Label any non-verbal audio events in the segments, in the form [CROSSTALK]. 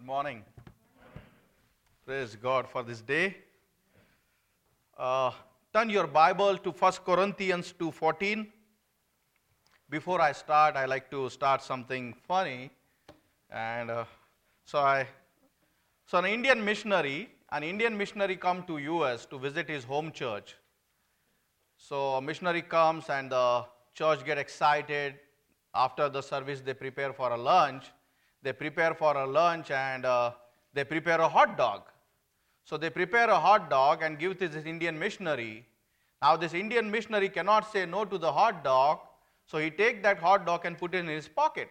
Good morning. Praise God for this day. Uh, turn your Bible to 1 Corinthians 2:14. Before I start, I like to start something funny, and uh, so I, so an Indian missionary, an Indian missionary come to U.S. to visit his home church. So a missionary comes and the church get excited. After the service, they prepare for a lunch. They prepare for a lunch and uh, they prepare a hot dog. So they prepare a hot dog and give to this Indian missionary. Now this Indian missionary cannot say no to the hot dog, so he take that hot dog and put it in his pocket.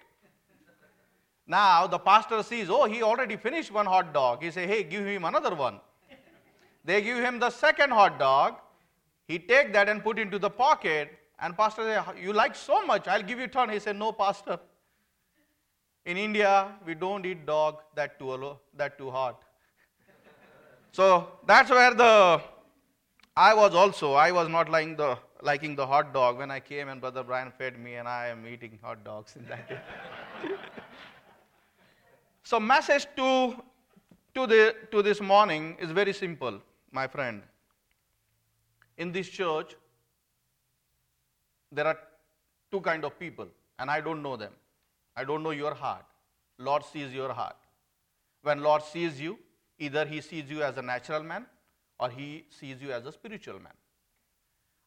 Now the pastor sees, oh, he already finished one hot dog. He say, hey, give him another one. They give him the second hot dog. He take that and put into the pocket. And pastor say, you like so much, I'll give you ton. He said, no, pastor. In India, we don't eat dog that too, alo- that too hot. so that's where the I was also I was not liking the liking the hot dog when I came and Brother Brian fed me and I am eating hot dogs in that [LAUGHS] so message to to the to this morning is very simple, my friend. In this church, there are two kind of people, and I don't know them. I don't know your heart. Lord sees your heart. When Lord sees you, either he sees you as a natural man or he sees you as a spiritual man.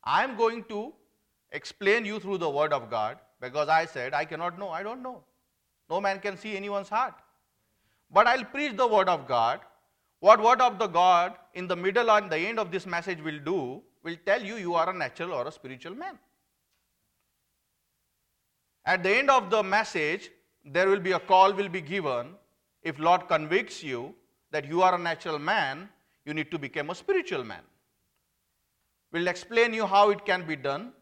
I am going to explain you through the word of God because I said I cannot know. I don't know. No man can see anyone's heart. But I'll preach the word of God. What word of the God in the middle and the end of this message will do will tell you you are a natural or a spiritual man. At the end of the message, there will be a call will be given. If Lord convicts you that you are a natural man, you need to become a spiritual man. We'll explain you how it can be done.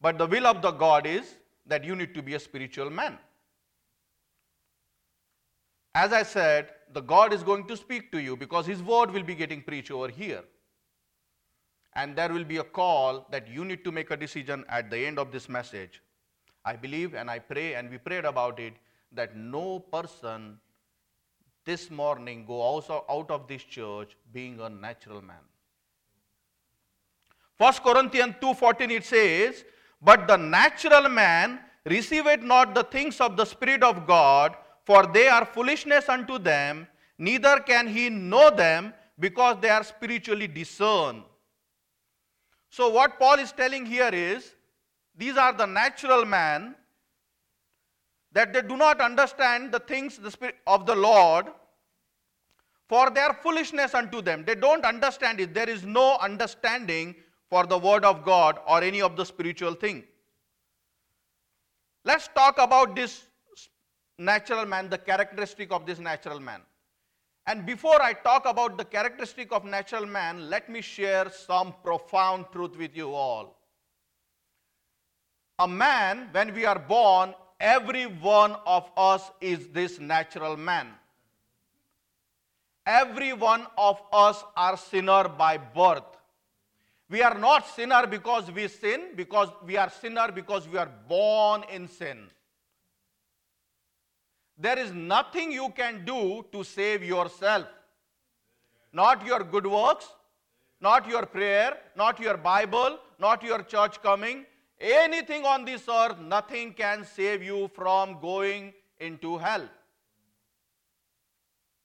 But the will of the God is that you need to be a spiritual man. As I said, the God is going to speak to you because His word will be getting preached over here. And there will be a call that you need to make a decision at the end of this message. I believe and I pray, and we prayed about it, that no person this morning go also out of this church being a natural man. 1 Corinthians 2:14 it says, "But the natural man receiveth not the things of the Spirit of God, for they are foolishness unto them, neither can he know them because they are spiritually discerned." So what Paul is telling here is these are the natural man that they do not understand the things of the Lord for their foolishness unto them. They don't understand it. There is no understanding for the word of God or any of the spiritual thing. Let's talk about this natural man, the characteristic of this natural man. And before I talk about the characteristic of natural man, let me share some profound truth with you all. A man, when we are born, every one of us is this natural man. Every one of us are sinner by birth. We are not sinner because we sin, because we are sinner because we are born in sin. There is nothing you can do to save yourself. Not your good works, not your prayer, not your Bible, not your church coming. Anything on this earth, nothing can save you from going into hell.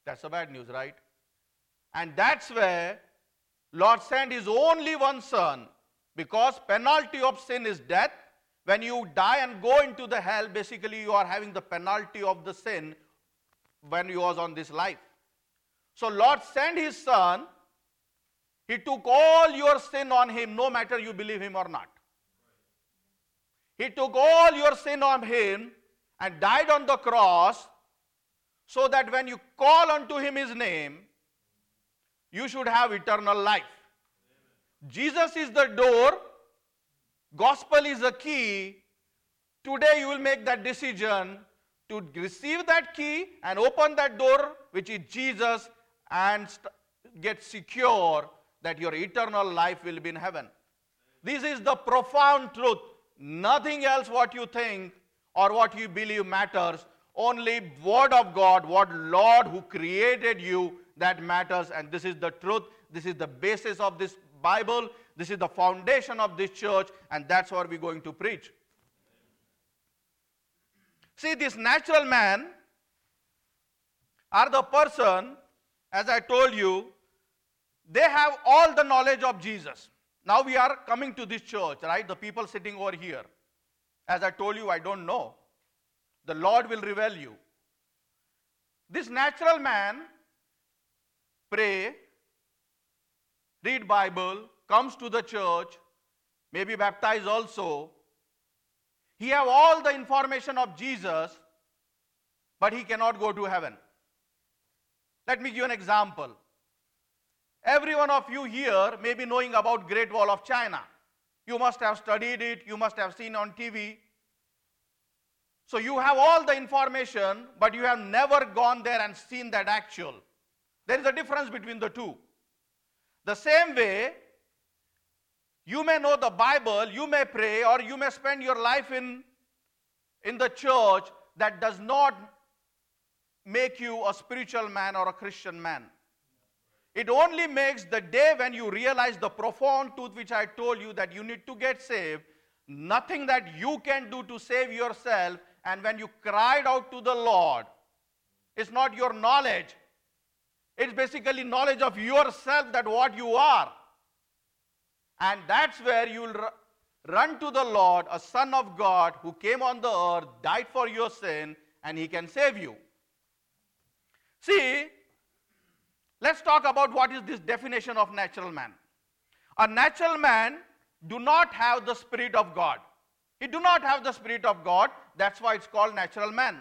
That's the bad news, right? And that's where Lord sent his only one son because penalty of sin is death. When you die and go into the hell, basically you are having the penalty of the sin when you was on this life. So Lord sent his son. He took all your sin on him, no matter you believe him or not. He took all your sin on him and died on the cross so that when you call unto him his name, you should have eternal life. Jesus is the door, gospel is the key. Today you will make that decision to receive that key and open that door, which is Jesus, and st- get secure that your eternal life will be in heaven. This is the profound truth. Nothing else what you think or what you believe matters. Only word of God, what Lord who created you, that matters. And this is the truth. This is the basis of this Bible. This is the foundation of this church. And that's what we're going to preach. See, this natural man are the person, as I told you, they have all the knowledge of Jesus. Now we are coming to this church, right? The people sitting over here. As I told you, I don't know. The Lord will reveal you. This natural man pray, read Bible, comes to the church, may be baptized also. He have all the information of Jesus, but he cannot go to heaven. Let me give you an example. Every one of you here may be knowing about Great Wall of China. You must have studied it, you must have seen on TV. So you have all the information, but you have never gone there and seen that actual. There is a difference between the two. The same way, you may know the Bible, you may pray, or you may spend your life in, in the church that does not make you a spiritual man or a Christian man. It only makes the day when you realize the profound truth which I told you that you need to get saved, nothing that you can do to save yourself, and when you cried out to the Lord, it's not your knowledge. It's basically knowledge of yourself that what you are. And that's where you'll run to the Lord, a son of God who came on the earth, died for your sin, and he can save you. See, let's talk about what is this definition of natural man. A natural man do not have the spirit of God. He do not have the spirit of God. That's why it's called natural man.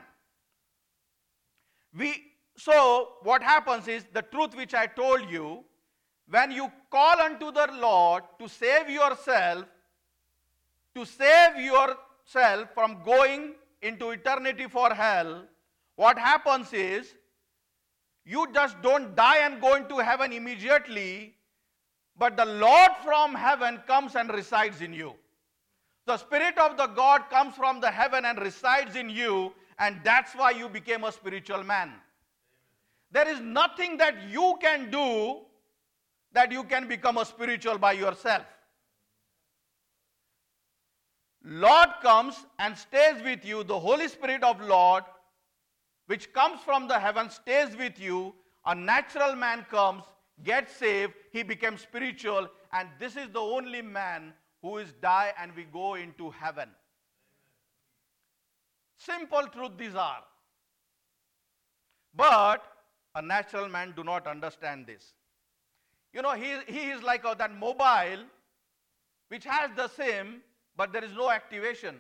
We so what happens is the truth which I told you when you call unto the Lord to save yourself to save yourself from going into eternity for hell what happens is you just don't die and go into heaven immediately, but the Lord from heaven comes and resides in you. The Spirit of the God comes from the heaven and resides in you, and that's why you became a spiritual man. There is nothing that you can do that you can become a spiritual by yourself. Lord comes and stays with you, the Holy Spirit of Lord which comes from the heaven stays with you. A natural man comes, gets saved, he becomes spiritual, and this is the only man who is die and we go into heaven. Simple truth these are. But a natural man do not understand this. You know, he, he is like uh, that mobile which has the SIM, but there is no activation.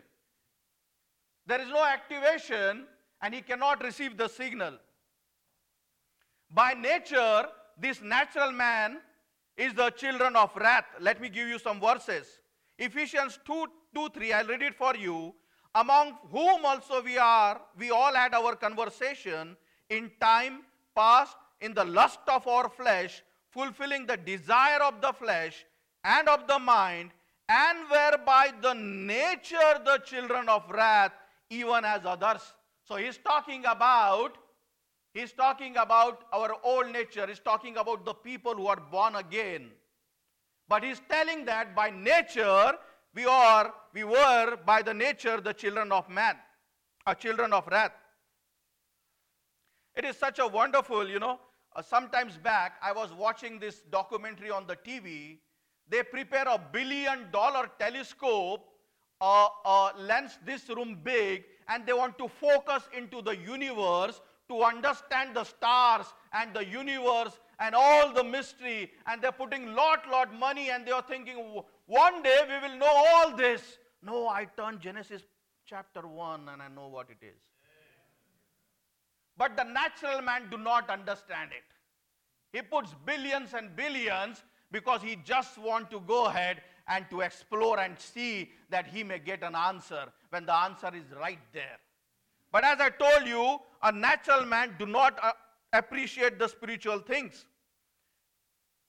There is no activation and he cannot receive the signal. By nature, this natural man is the children of wrath. Let me give you some verses. Ephesians 2, 2 3, I'll read it for you. Among whom also we are, we all had our conversation in time past in the lust of our flesh, fulfilling the desire of the flesh and of the mind, and whereby the nature the children of wrath, even as others. So he's talking about he's talking about our old nature. He's talking about the people who are born again. But he's telling that by nature we are we were by the nature the children of man, or children of wrath. It is such a wonderful, you know. Uh, sometimes back, I was watching this documentary on the TV. They prepare a billion dollar telescope, uh, uh, lens this room big, and they want to focus into the universe to understand the stars and the universe and all the mystery. And they're putting lot lot money and they are thinking one day we will know all this. No i turn genesis chapter 1 and i know what it is but the natural man do not understand it he puts billions and billions because he just want to go ahead and to explore and see that he may get an answer when the answer is right there. But as I told you, a natural man do not uh, appreciate the spiritual things.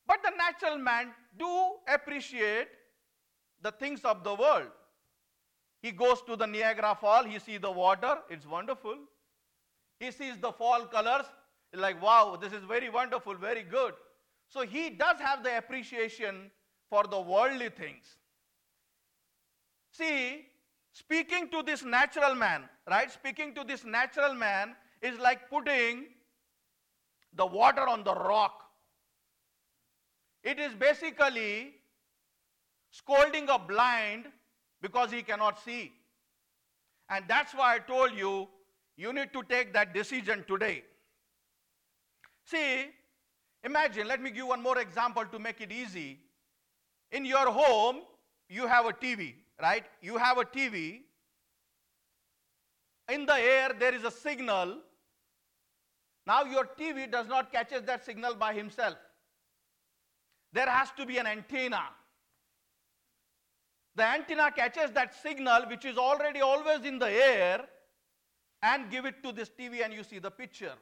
But the natural man do appreciate the things of the world. He goes to the Niagara Fall, he see the water, it's wonderful. He sees the fall colors, like, wow, this is very wonderful, very good. So he does have the appreciation for the worldly things. See, speaking to this natural man, right? Speaking to this natural man is like putting the water on the rock. It is basically scolding a blind because he cannot see. And that's why I told you, you need to take that decision today. See, imagine, let me give one more example to make it easy. In your home, you have a TV, right? You have a TV. In the air, there is a signal. Now your TV does not catches that signal by himself. There has to be an antenna. The antenna catches that signal which is already always in the air and give it to this TV and you see the picture.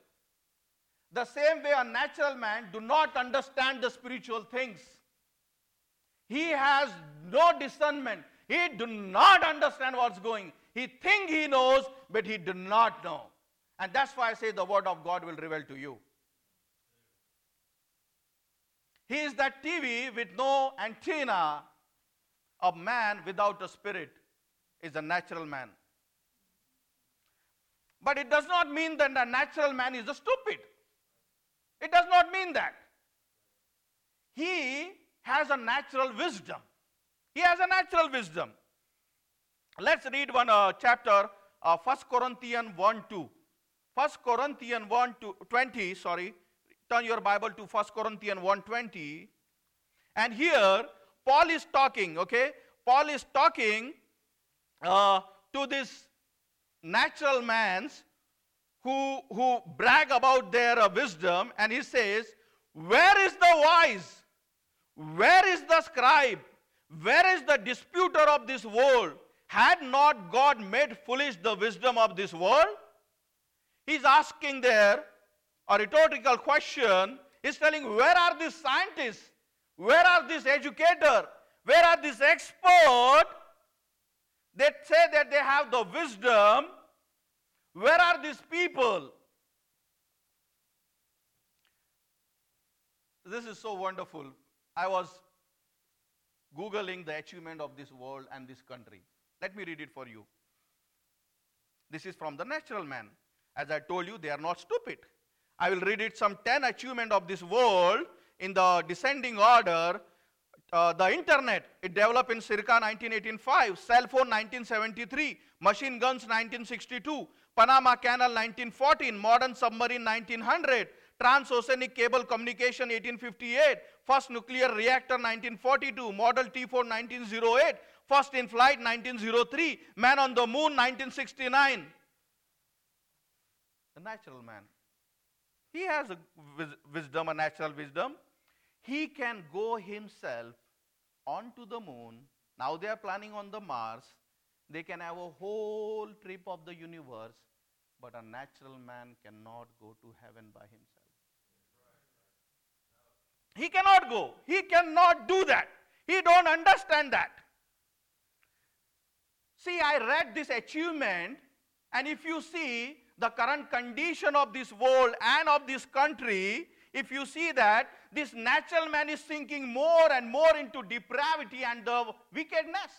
The same way a natural man do not understand the spiritual things. He has no discernment. He do not understand what's going. He think he knows, but he do not know. And that's why I say the word of God will reveal to you. He is that TV with no antenna. A man without a spirit is a natural man. But it does not mean that a natural man is a stupid. It does not mean that. He has a natural wisdom. He has a natural wisdom. Let's read one uh, chapter, uh, 1 Corinthians 1 2. 1 Corinthians 1 to 20, sorry. Turn your Bible to 1 Corinthians 1 20. And here, Paul is talking, okay? Paul is talking uh, to this natural man's who, who brag about their uh, wisdom, and he says, Where is the wise? Where is the scribe? Where is the disputer of this world? Had not God made foolish the wisdom of this world? He's asking there a rhetorical question. He's telling, Where are these scientists? Where are these educators? Where are these experts? They say that they have the wisdom where are these people? This is so wonderful. I was Googling the achievement of this world and this country. Let me read it for you. This is from the natural man. As I told you, they are not stupid. I will read it some 10 achievement of this world in the descending order. Uh, the internet, it developed in circa 1985, cell phone 1973, machine guns 1962, Panama Canal 1914, modern submarine 1900, transoceanic cable communication 1858, first nuclear reactor 1942, Model T4 1908, first in flight 1903, man on the moon 1969. The natural man. He has a wisdom, a natural wisdom. He can go himself onto the moon. Now they are planning on the Mars. They can have a whole trip of the universe, but a natural man cannot go to heaven by himself. He cannot go. He cannot do that. He don't understand that. See, I read this achievement, and if you see the current condition of this world and of this country, if you see that this natural man is sinking more and more into depravity and the wickedness.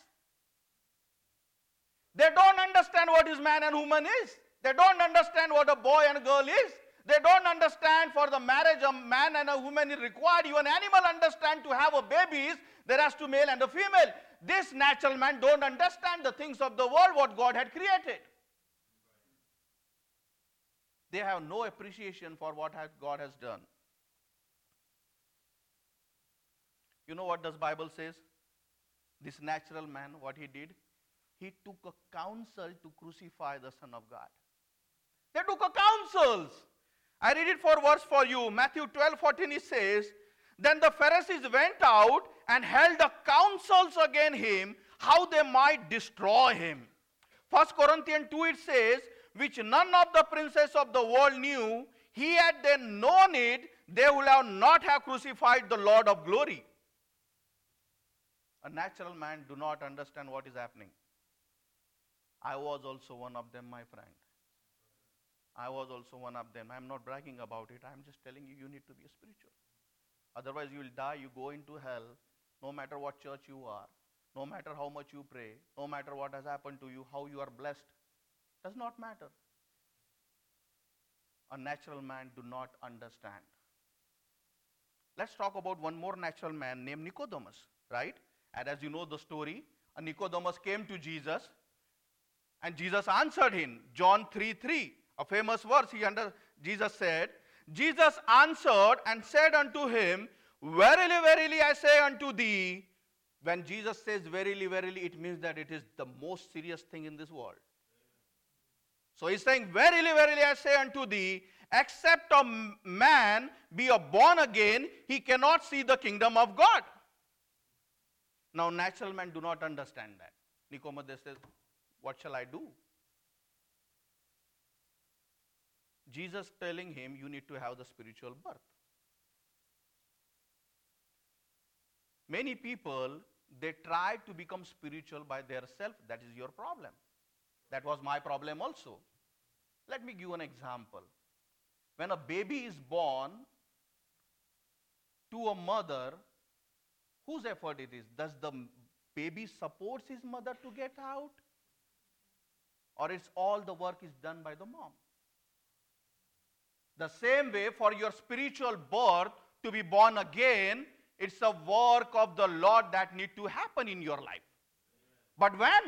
They don't understand what is man and woman is. They don't understand what a boy and a girl is. They don't understand for the marriage a man and a woman is required. Even animal understand to have a babies, there has to male and a female. This natural man don't understand the things of the world what God had created. They have no appreciation for what God has done. You know what does Bible says? This natural man, what he did? he took a counsel to crucify the Son of God. They took a counsels. I read it for verse for you. Matthew 12, 14, it says, Then the Pharisees went out and held a counsels against him, how they might destroy him. First Corinthians 2, it says, Which none of the princes of the world knew, he had then known it, they would have not have crucified the Lord of glory. A natural man do not understand what is happening. I was also one of them, my friend. I was also one of them. I'm not bragging about it. I'm just telling you, you need to be spiritual. Otherwise, you will die, you go into hell, no matter what church you are, no matter how much you pray, no matter what has happened to you, how you are blessed, does not matter. A natural man do not understand. Let's talk about one more natural man named Nicodemus, right? And as you know the story, Nicodemus came to Jesus and Jesus answered him. John 3 3, a famous verse. He under, Jesus said, Jesus answered and said unto him, Verily, verily, I say unto thee, when Jesus says verily, verily, it means that it is the most serious thing in this world. So he's saying, Verily, verily, I say unto thee, except a man be a born again, he cannot see the kingdom of God. Now, natural men do not understand that. Nicodemus says, What shall I do? Jesus telling him, You need to have the spiritual birth. Many people, they try to become spiritual by their self. That is your problem. That was my problem also. Let me give an example. When a baby is born to a mother, whose effort it is? Does the baby supports his mother to get out? Or it's all the work is done by the mom? The same way for your spiritual birth to be born again, it's a work of the Lord that need to happen in your life. But when?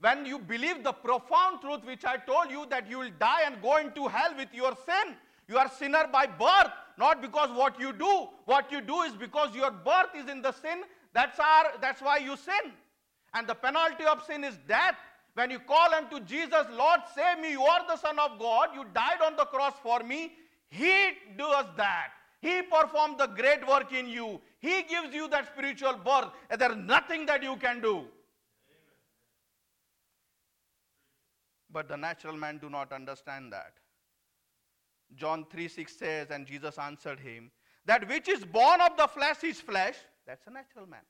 When you believe the profound truth which I told you that you will die and go into hell with your sin. You are sinner by birth, not because what you do. What you do is because your birth is in the sin. That's, our, that's why you sin. And the penalty of sin is death. When you call unto Jesus, Lord, save me, you are the Son of God, you died on the cross for me, He does that. He performed the great work in you. He gives you that spiritual birth. And there is nothing that you can do. But the natural man do not understand that. John 3 6 says, And Jesus answered him, That which is born of the flesh is flesh, that's a natural man.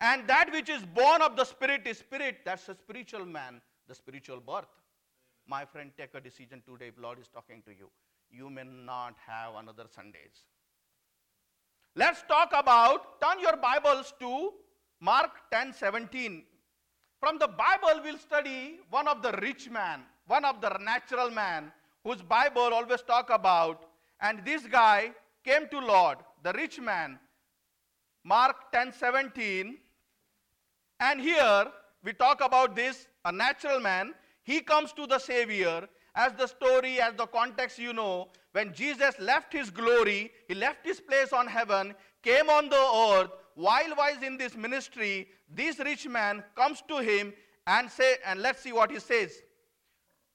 And that which is born of the spirit is spirit, that's a spiritual man, the spiritual birth. My friend, take a decision today if Lord is talking to you. You may not have another Sundays. Let's talk about, turn your Bibles to Mark 10 17. From the Bible, we'll study one of the rich man, one of the natural man, whose Bible always talk about. And this guy came to Lord, the rich man. Mark 10 17. And here we talk about this, a natural man. He comes to the Savior. As the story, as the context you know, when Jesus left his glory, he left his place on heaven, came on the earth, while was in this ministry, this rich man comes to him and say, and let's see what he says.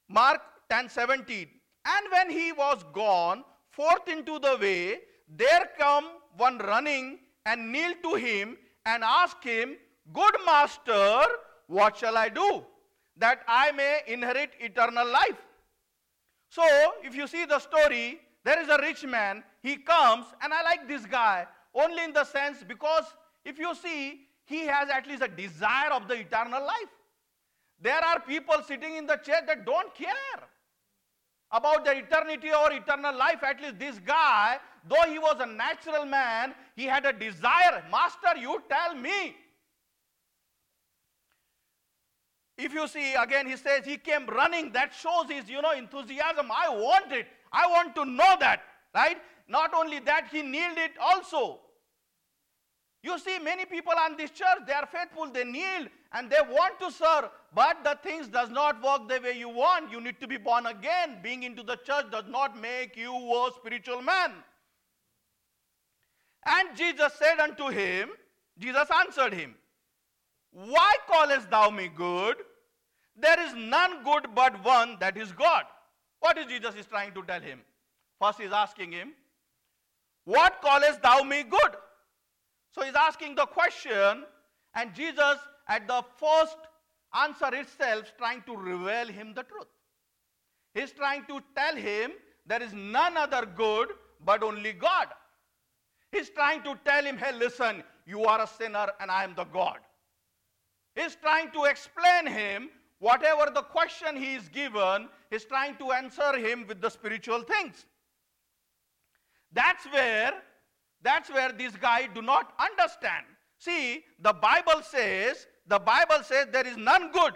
Mark 10 17. And when he was gone forth into the way, there come one running and kneel to him and ask him, Good master, what shall I do that I may inherit eternal life? So, if you see the story, there is a rich man. He comes, and I like this guy only in the sense because if you see, he has at least a desire of the eternal life. There are people sitting in the chair that don't care about the eternity or eternal life. At least this guy, though he was a natural man, he had a desire. Master, you tell me. If you see, again, he says he came running. That shows his, you know, enthusiasm. I want it. I want to know that, right? Not only that, he kneeled it also. You see, many people on this church, they are faithful, they kneel and they want to serve, but the things does not work the way you want. You need to be born again. Being into the church does not make you a spiritual man. And Jesus said unto him, Jesus answered him, Why callest thou me good? There is none good but one, that is God. What is Jesus is trying to tell him? First he's asking him, What callest thou me good? So he's asking the question, and Jesus, at the first answer itself, trying to reveal him the truth. He's trying to tell him there is none other good but only God. He's trying to tell him, hey, listen, you are a sinner and I am the God. He's trying to explain him whatever the question he is given, he's trying to answer him with the spiritual things. That's where that's where this guy do not understand. See, the Bible says, the Bible says there is none good.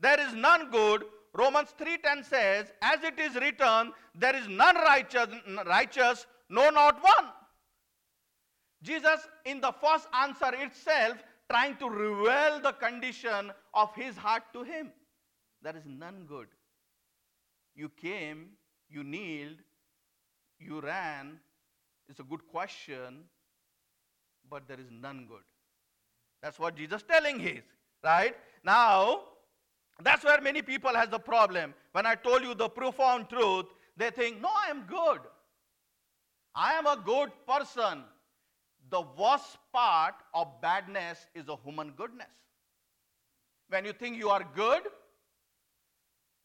There is none good. Romans 3:10 says, as it is written, there is none righteous, righteous, no not one. Jesus in the first answer itself trying to reveal the condition of his heart to him. There is none good. You came, you kneeled, you ran. It's a good question, but there is none good. That's what Jesus telling his, right? Now, that's where many people has the problem. When I told you the profound truth, they think, no, I am good. I am a good person the worst part of badness is a human goodness. When you think you are good,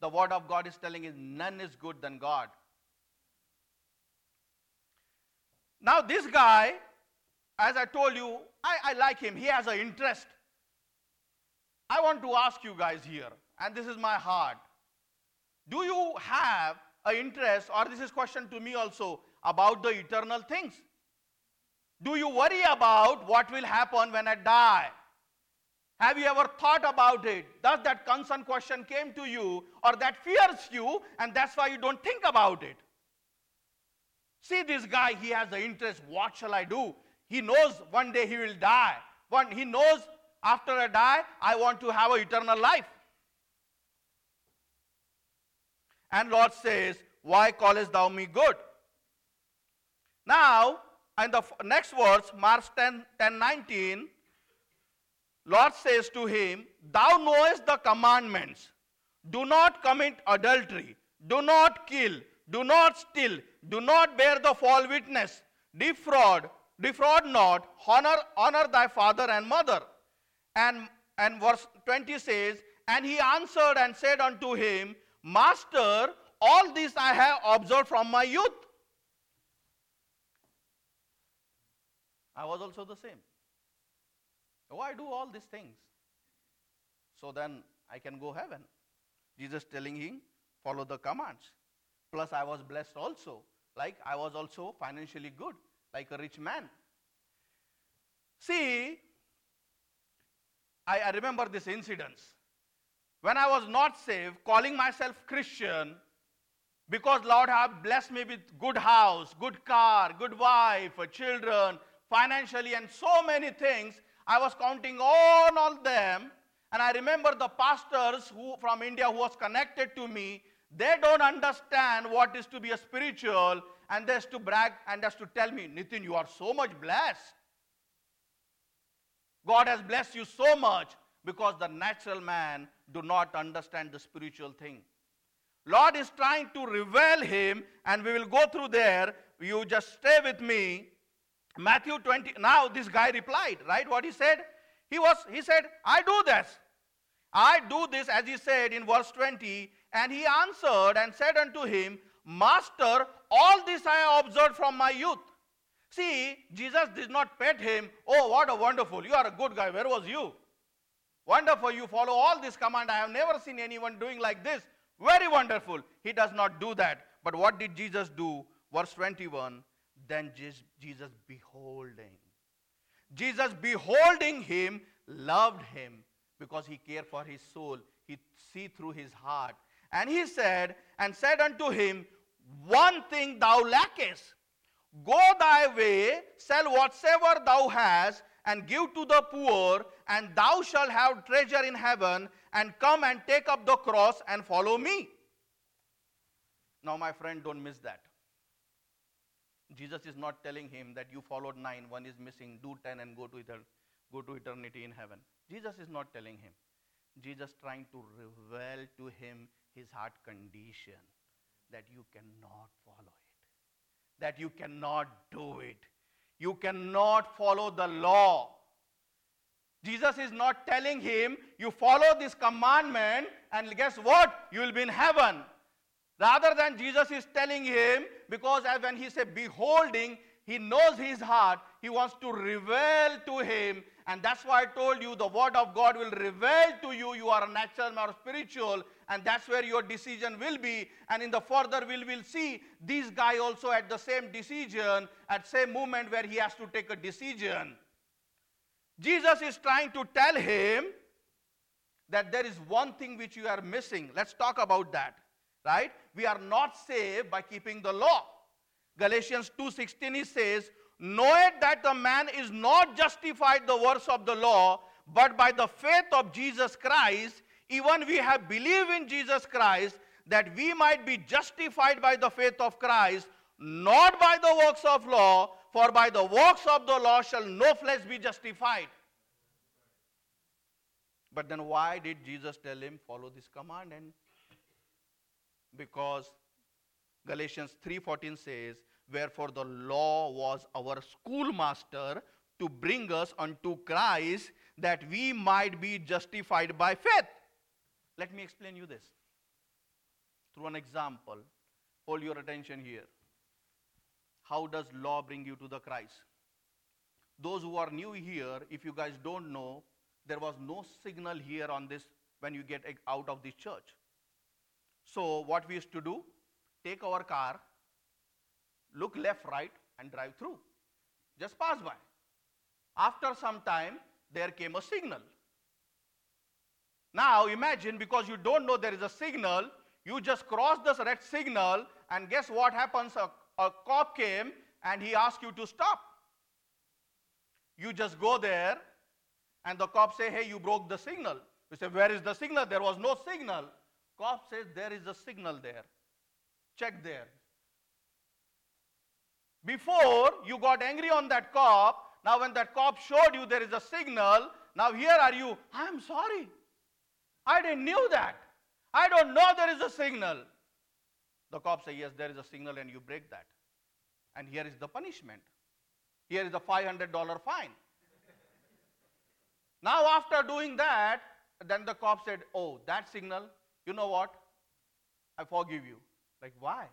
the word of God is telling is none is good than God. Now, this guy, as I told you, I, I like him. He has an interest. I want to ask you guys here, and this is my heart. Do you have an interest, or this is question to me also, about the eternal things? Do you worry about what will happen when I die? Have you ever thought about it? Does that concern question came to you or that fears you and that's why you don't think about it? See this guy, he has the interest. What shall I do? He knows one day he will die. One, he knows after I die, I want to have an eternal life. And Lord says, Why callest thou me good? Now, in the next verse, Mark 10, 10 19, Lord says to him, Thou knowest the commandments. Do not commit adultery. Do not kill. Do not steal. Do not bear the false witness. Defraud. Defraud not. Honor, honor thy father and mother. And, and verse 20 says, And he answered and said unto him, Master, all this I have observed from my youth. I was also the same. Why do all these things? So then I can go heaven. Jesus telling him, follow the commands. Plus, I was blessed also. Like I was also financially good, like a rich man. See, I, I remember this incident. When I was not saved, calling myself Christian, because Lord have blessed me with good house, good car, good wife, uh, children, financially, and so many things. I was counting on all them. And I remember the pastors who from India who was connected to me, they don't understand what is to be a spiritual, and they to brag and just to tell me, Nitin, you are so much blessed. God has blessed you so much because the natural man do not understand the spiritual thing. Lord is trying to reveal him, and we will go through there. You just stay with me. Matthew 20. Now this guy replied, right? What he said? He was, he said, I do this. I do this as he said in verse 20. And he answered and said unto him, Master, all this I observed from my youth. See, Jesus did not pet him. Oh, what a wonderful. You are a good guy. Where was you? Wonderful. You follow all this command. I have never seen anyone doing like this. Very wonderful. He does not do that. But what did Jesus do? Verse 21 then Jesus beholding. Jesus beholding him loved him because he cared for his soul. He see through his heart. And he said, and said unto him, One thing thou lackest. Go thy way, sell whatsoever thou hast, and give to the poor, and thou shalt have treasure in heaven, and come and take up the cross and follow me. Now, my friend, don't miss that. Jesus is not telling him that you followed nine, one is missing, do ten and go to, etern- go to eternity in heaven. Jesus is not telling him. Jesus trying to reveal to him his heart condition that you cannot follow it, that you cannot do it, you cannot follow the law. Jesus is not telling him, you follow this commandment, and guess what? You will be in heaven. Rather than Jesus is telling him, because when he said beholding, He knows his heart. He wants to reveal to him. And that's why I told you the word of God will reveal to you. You are natural or spiritual. And that's where your decision will be. And in the further we will see this guy also at the same decision, at same moment where he has to take a decision. Jesus is trying to tell him that there is one thing which you are missing. Let's talk about that. Right? We are not saved by keeping the law. Galatians 2:16 he says, "Know it that the man is not justified the works of the law, but by the faith of Jesus Christ, even we have believed in Jesus Christ, that we might be justified by the faith of Christ, not by the works of law, for by the works of the law shall no flesh be justified. But then why did Jesus tell him follow this command and because Galatians 3:14 says wherefore the law was our schoolmaster to bring us unto Christ that we might be justified by faith. Let me explain you this through an example. Hold your attention here. How does law bring you to the Christ? Those who are new here, if you guys don't know, there was no signal here on this when you get out of this church. So, what we used to do, take our car, look left, right, and drive through. Just pass by. After some time, there came a signal. Now, imagine because you don't know there is a signal, you just cross the red signal, and guess what happens? A, a cop came and he asked you to stop. You just go there, and the cop say, "Hey, you broke the signal." You say, "Where is the signal?" There was no signal. Cop says, "There is a signal there. Check there." Before you got angry on that cop, now when that cop showed you there is a signal, now here are you, I'm sorry. I didn't knew that. I don't know there is a signal. The cop says, yes, there is a signal and you break that. And here is the punishment. Here is the $500 fine. now after doing that, then the cop said, oh, that signal, you know what? I forgive you. Like, why?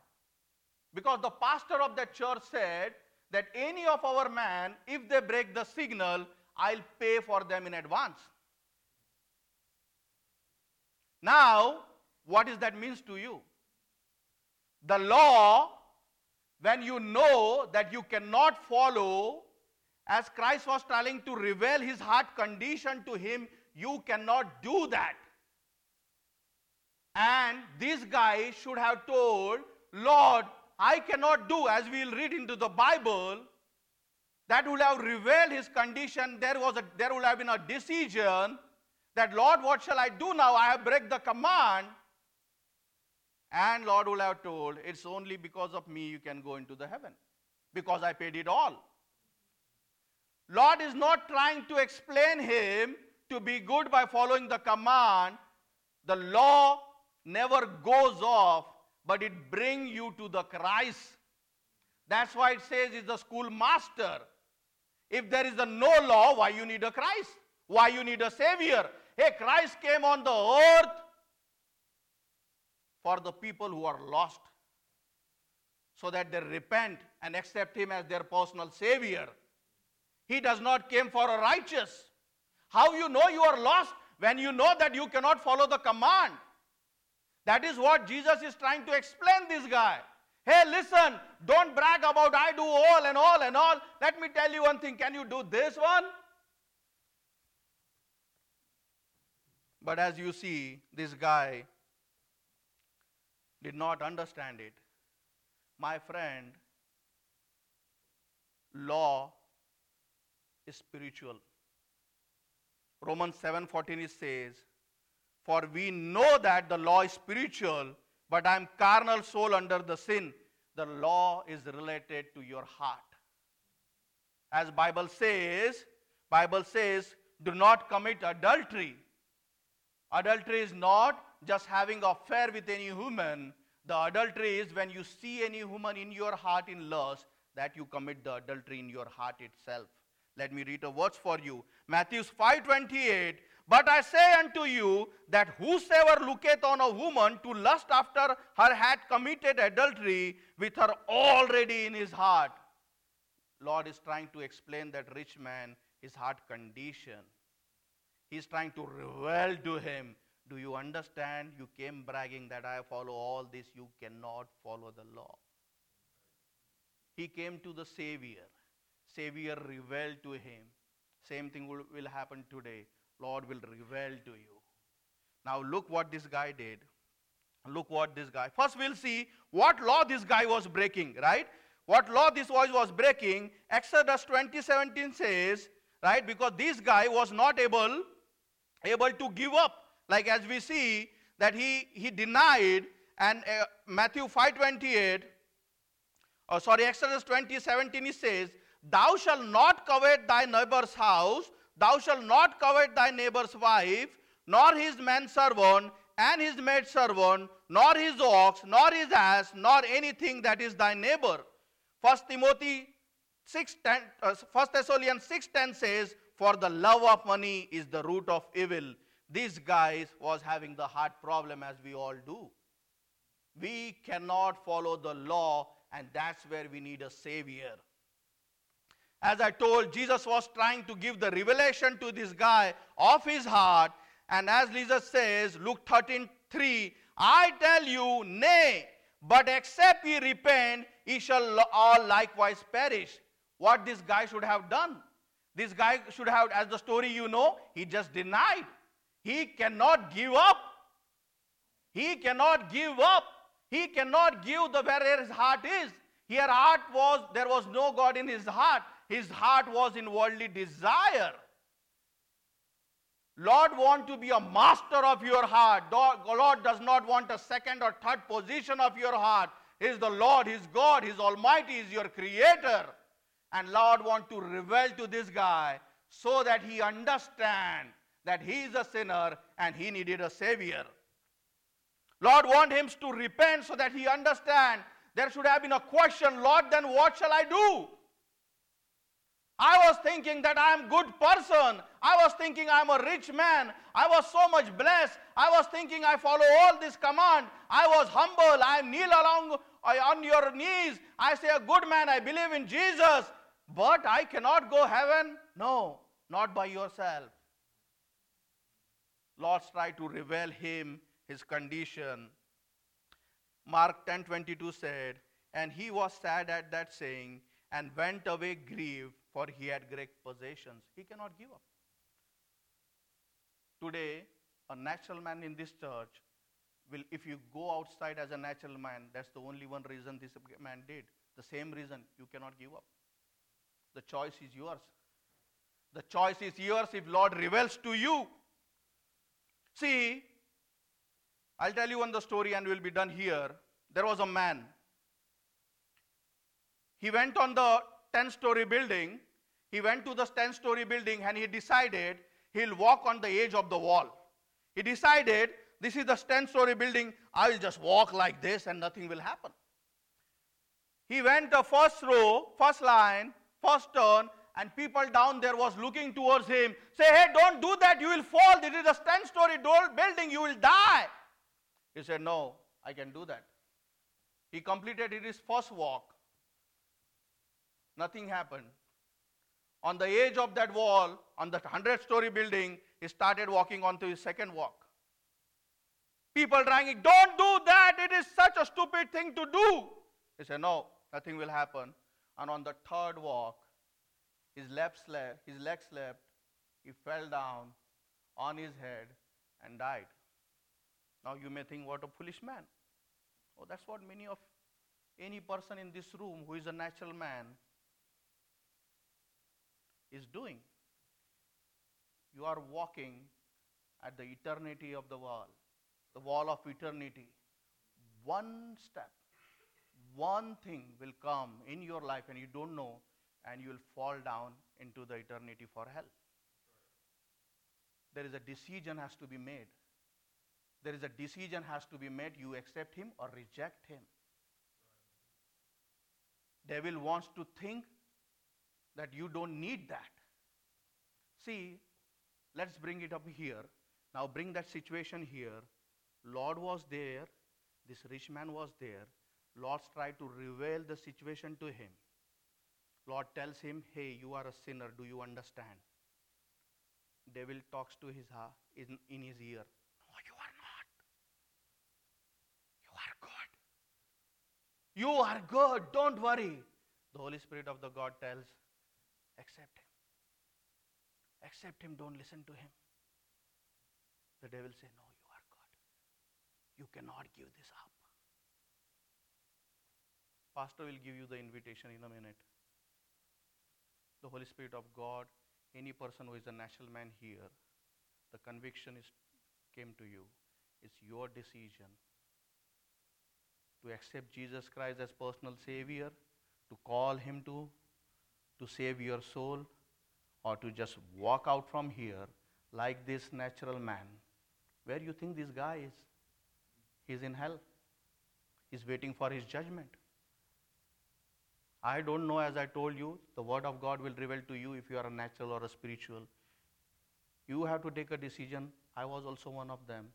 Because the pastor of that church said that any of our men, if they break the signal, I'll pay for them in advance. Now, what does that means to you? The law, when you know that you cannot follow, as Christ was trying to reveal his heart condition to him, you cannot do that. And this guy should have told, Lord, I cannot do, as we will read into the Bible, that would have revealed his condition. There, was a, there would have been a decision that, Lord, what shall I do now? I have break the command. And Lord would have told, it's only because of me you can go into the heaven, because I paid it all. Lord is not trying to explain him to be good by following the command. The law never goes off but it bring you to the Christ. That's why it says it's the schoolmaster. If there is a no law, why you need a Christ? Why you need a Savior? Hey, Christ came on the earth for the people who are lost so that they repent and accept him as their personal savior he does not came for a righteous how you know you are lost when you know that you cannot follow the command that is what Jesus is trying to explain this guy. Hey, listen, don't brag about I do all and all and all. Let me tell you one thing. Can you do this one? But as you see, this guy did not understand it. My friend, law is spiritual. Romans 7:14 says, for we know that the law is spiritual, but I am carnal soul under the sin. The law is related to your heart. As Bible says, Bible says, do not commit adultery. Adultery is not just having affair with any human. The adultery is when you see any human in your heart in lust, that you commit the adultery in your heart itself. Let me read a verse for you. Matthew 5:28 but I say unto you that whosoever looketh on a woman to lust after her hath committed adultery with her already in his heart. Lord is trying to explain that rich man his heart condition. He's trying to reveal to him, Do you understand? You came bragging that I follow all this. You cannot follow the law. He came to the Savior. Savior revealed to him. Same thing will, will happen today. Lord will reveal to you. Now look what this guy did. Look what this guy. First we'll see what law this guy was breaking, right? What law this voice was breaking. Exodus 20:17 says, right? Because this guy was not able able to give up. Like as we see that he he denied and uh, Matthew 5:28 oh sorry Exodus 20:17 he says, "Thou shalt not covet thy neighbor's house, thou shalt not covet thy neighbor's wife, nor his manservant, and his maidservant, nor his ox, nor his ass, nor anything that is thy neighbor. 1 Timothy 6, 10, uh, 1 Thessalonians 6.10 says, For the love of money is the root of evil. This guy was having the heart problem as we all do. We cannot follow the law and that's where we need a savior. As I told, Jesus was trying to give the revelation to this guy of his heart and as Jesus says, Luke 13 3, I tell you, nay, but except ye repent, ye shall all likewise perish. What this guy should have done? This guy should have, as the story you know, he just denied. He cannot give up. He cannot give up. He cannot give the where his heart is. Here heart was, there was no God in his heart. His heart was in worldly desire. Lord want to be a master of your heart. Lord does not want a second or third position of your heart. He is the Lord, His God, His Almighty, is your creator. And Lord want to reveal to this guy so that he understand that he is a sinner and he needed a savior. Lord want him to repent so that he understand there should have been a question, Lord, then what shall I do? I was thinking that I am good person. I was thinking I'm a rich man. I was so much blessed. I was thinking I follow all this command. I was humble. I kneel along uh, on your knees. I say a good man. I believe in Jesus. But I cannot go heaven. No, not by yourself. Lord tried to reveal him his condition. Mark 10:22 said, and he was sad at that saying and went away grieved for he had great possessions. He cannot give up. Today, a natural man in this church will, if you go outside as a natural man, that's the only one reason this man did. The same reason you cannot give up. The choice is yours. The choice is yours if Lord reveals to you. See, I'll tell you one the story and we'll be done here. There was a man. He went on the 10 story building, he went to the 10 story building and he decided he'll walk on the edge of the wall. He decided this is the 10 story building, I will just walk like this and nothing will happen. He went the first row, first line, first turn, and people down there was looking towards him. Say, hey, don't do that, you will fall. This is a 10 story building, you will die. He said, no, I can do that. He completed his first walk. Nothing happened. On the edge of that wall, on the 100 story building, he started walking onto his second walk. People dragging, don't do that, it is such a stupid thing to do. He said, no, nothing will happen. And on the third walk, his, left slept, his leg slept, he fell down on his head and died. Now you may think, what a foolish man. Oh, that's what many of any person in this room who is a natural man is doing. You are walking at the eternity of the wall, the wall of eternity. One step, one thing will come in your life and you don't know, and you will fall down into the eternity for hell. There is a decision has to be made. There is a decision has to be made. You accept him or reject him. Devil wants to think that you don't need that. See, let's bring it up here. Now bring that situation here. Lord was there, this rich man was there. Lord tried to reveal the situation to him. Lord tells him, Hey, you are a sinner. Do you understand? Devil talks to his heart in, in his ear. No, you are not. You are good. You are good. Don't worry. The Holy Spirit of the God tells, accept him. Accept him. Don't listen to him. The devil say, no, you are good. You cannot give this up. Pastor will give you the invitation in a minute. The Holy Spirit of God, any person who is a natural man here, the conviction is came to you. It's your decision to accept Jesus Christ as personal Savior, to call Him to, to save your soul, or to just walk out from here like this natural man. Where you think this guy is? He's in hell. He's waiting for his judgment. I don't know, as I told you, the Word of God will reveal to you if you are a natural or a spiritual. You have to take a decision. I was also one of them.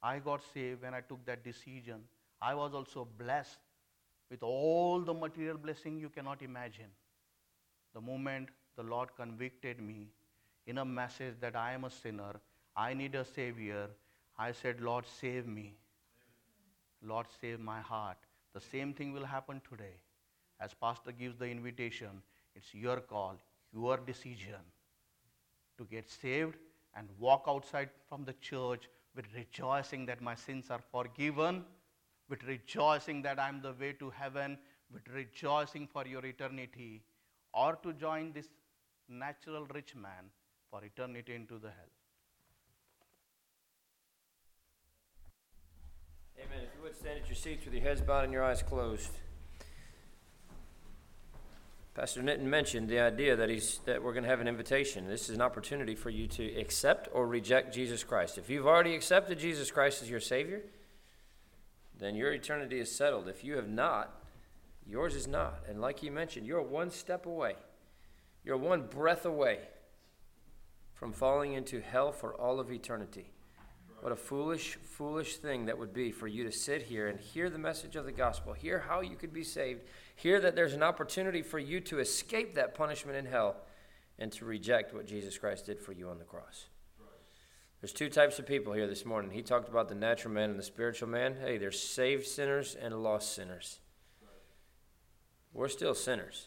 I got saved when I took that decision. I was also blessed with all the material blessing you cannot imagine. The moment the Lord convicted me in a message that I am a sinner, I need a Savior, I said, Lord, save me. Lord, save my heart. The same thing will happen today. As Pastor gives the invitation, it's your call, your decision to get saved and walk outside from the church with rejoicing that my sins are forgiven, with rejoicing that I'm the way to heaven, with rejoicing for your eternity, or to join this natural rich man for eternity into the hell. Amen. If you would stand at your seats with your heads bowed and your eyes closed. Pastor Nitin mentioned the idea that he's that we're going to have an invitation. This is an opportunity for you to accept or reject Jesus Christ. If you've already accepted Jesus Christ as your Savior, then your eternity is settled. If you have not, yours is not. And like he mentioned, you're one step away. You're one breath away from falling into hell for all of eternity. What a foolish, foolish thing that would be for you to sit here and hear the message of the gospel, hear how you could be saved, hear that there's an opportunity for you to escape that punishment in hell, and to reject what Jesus Christ did for you on the cross. There's two types of people here this morning. He talked about the natural man and the spiritual man. Hey, there's saved sinners and lost sinners. We're still sinners.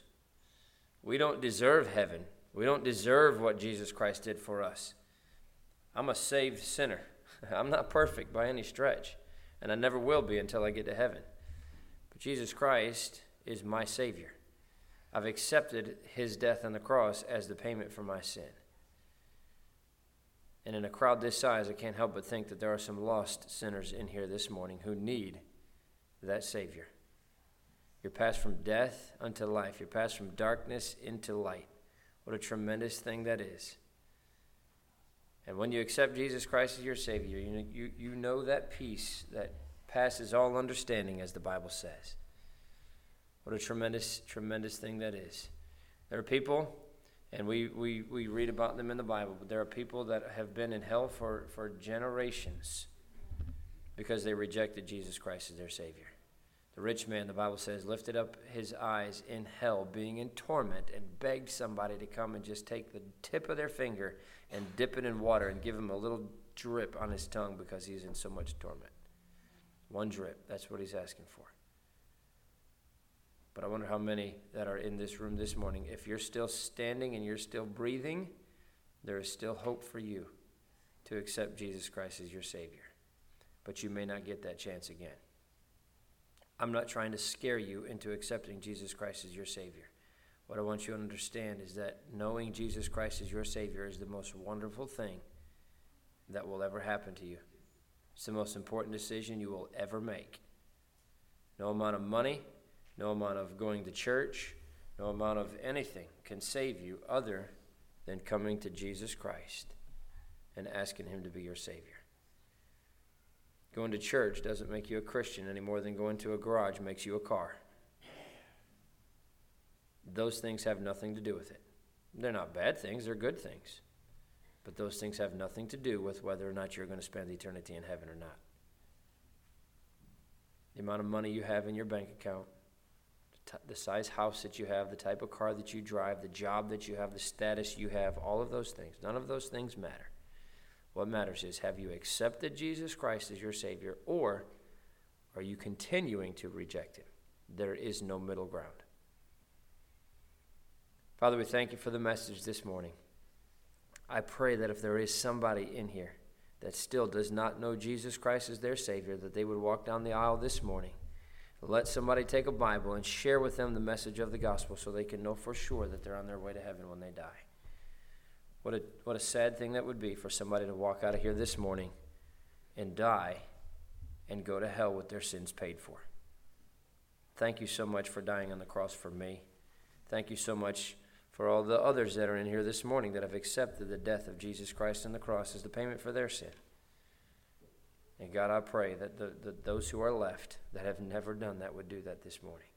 We don't deserve heaven. We don't deserve what Jesus Christ did for us. I'm a saved sinner. [LAUGHS] I'm not perfect by any stretch, and I never will be until I get to heaven. But Jesus Christ is my Savior. I've accepted His death on the cross as the payment for my sin. And in a crowd this size, I can't help but think that there are some lost sinners in here this morning who need that Savior. You're passed from death unto life, you're passed from darkness into light. What a tremendous thing that is. And when you accept Jesus Christ as your Savior, you, you, you know that peace that passes all understanding, as the Bible says. What a tremendous, tremendous thing that is. There are people, and we, we, we read about them in the Bible, but there are people that have been in hell for, for generations because they rejected Jesus Christ as their Savior. The rich man, the Bible says, lifted up his eyes in hell, being in torment, and begged somebody to come and just take the tip of their finger and dip it in water and give him a little drip on his tongue because he's in so much torment. One drip, that's what he's asking for. But I wonder how many that are in this room this morning, if you're still standing and you're still breathing, there is still hope for you to accept Jesus Christ as your Savior. But you may not get that chance again. I'm not trying to scare you into accepting Jesus Christ as your Savior. What I want you to understand is that knowing Jesus Christ as your Savior is the most wonderful thing that will ever happen to you. It's the most important decision you will ever make. No amount of money, no amount of going to church, no amount of anything can save you other than coming to Jesus Christ and asking Him to be your Savior. Going to church doesn't make you a Christian any more than going to a garage makes you a car. Those things have nothing to do with it. They're not bad things, they're good things. But those things have nothing to do with whether or not you're going to spend eternity in heaven or not. The amount of money you have in your bank account, the the size house that you have, the type of car that you drive, the job that you have, the status you have, all of those things. None of those things matter. What matters is have you accepted Jesus Christ as your Savior or are you continuing to reject Him? There is no middle ground. Father, we thank you for the message this morning. I pray that if there is somebody in here that still does not know Jesus Christ as their Savior, that they would walk down the aisle this morning. Let somebody take a Bible and share with them the message of the gospel so they can know for sure that they're on their way to heaven when they die. What a, what a sad thing that would be for somebody to walk out of here this morning and die and go to hell with their sins paid for. Thank you so much for dying on the cross for me. Thank you so much for all the others that are in here this morning that have accepted the death of Jesus Christ on the cross as the payment for their sin. And God, I pray that the, the, those who are left that have never done that would do that this morning.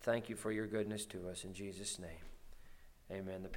Thank you for your goodness to us in Jesus' name. Amen. The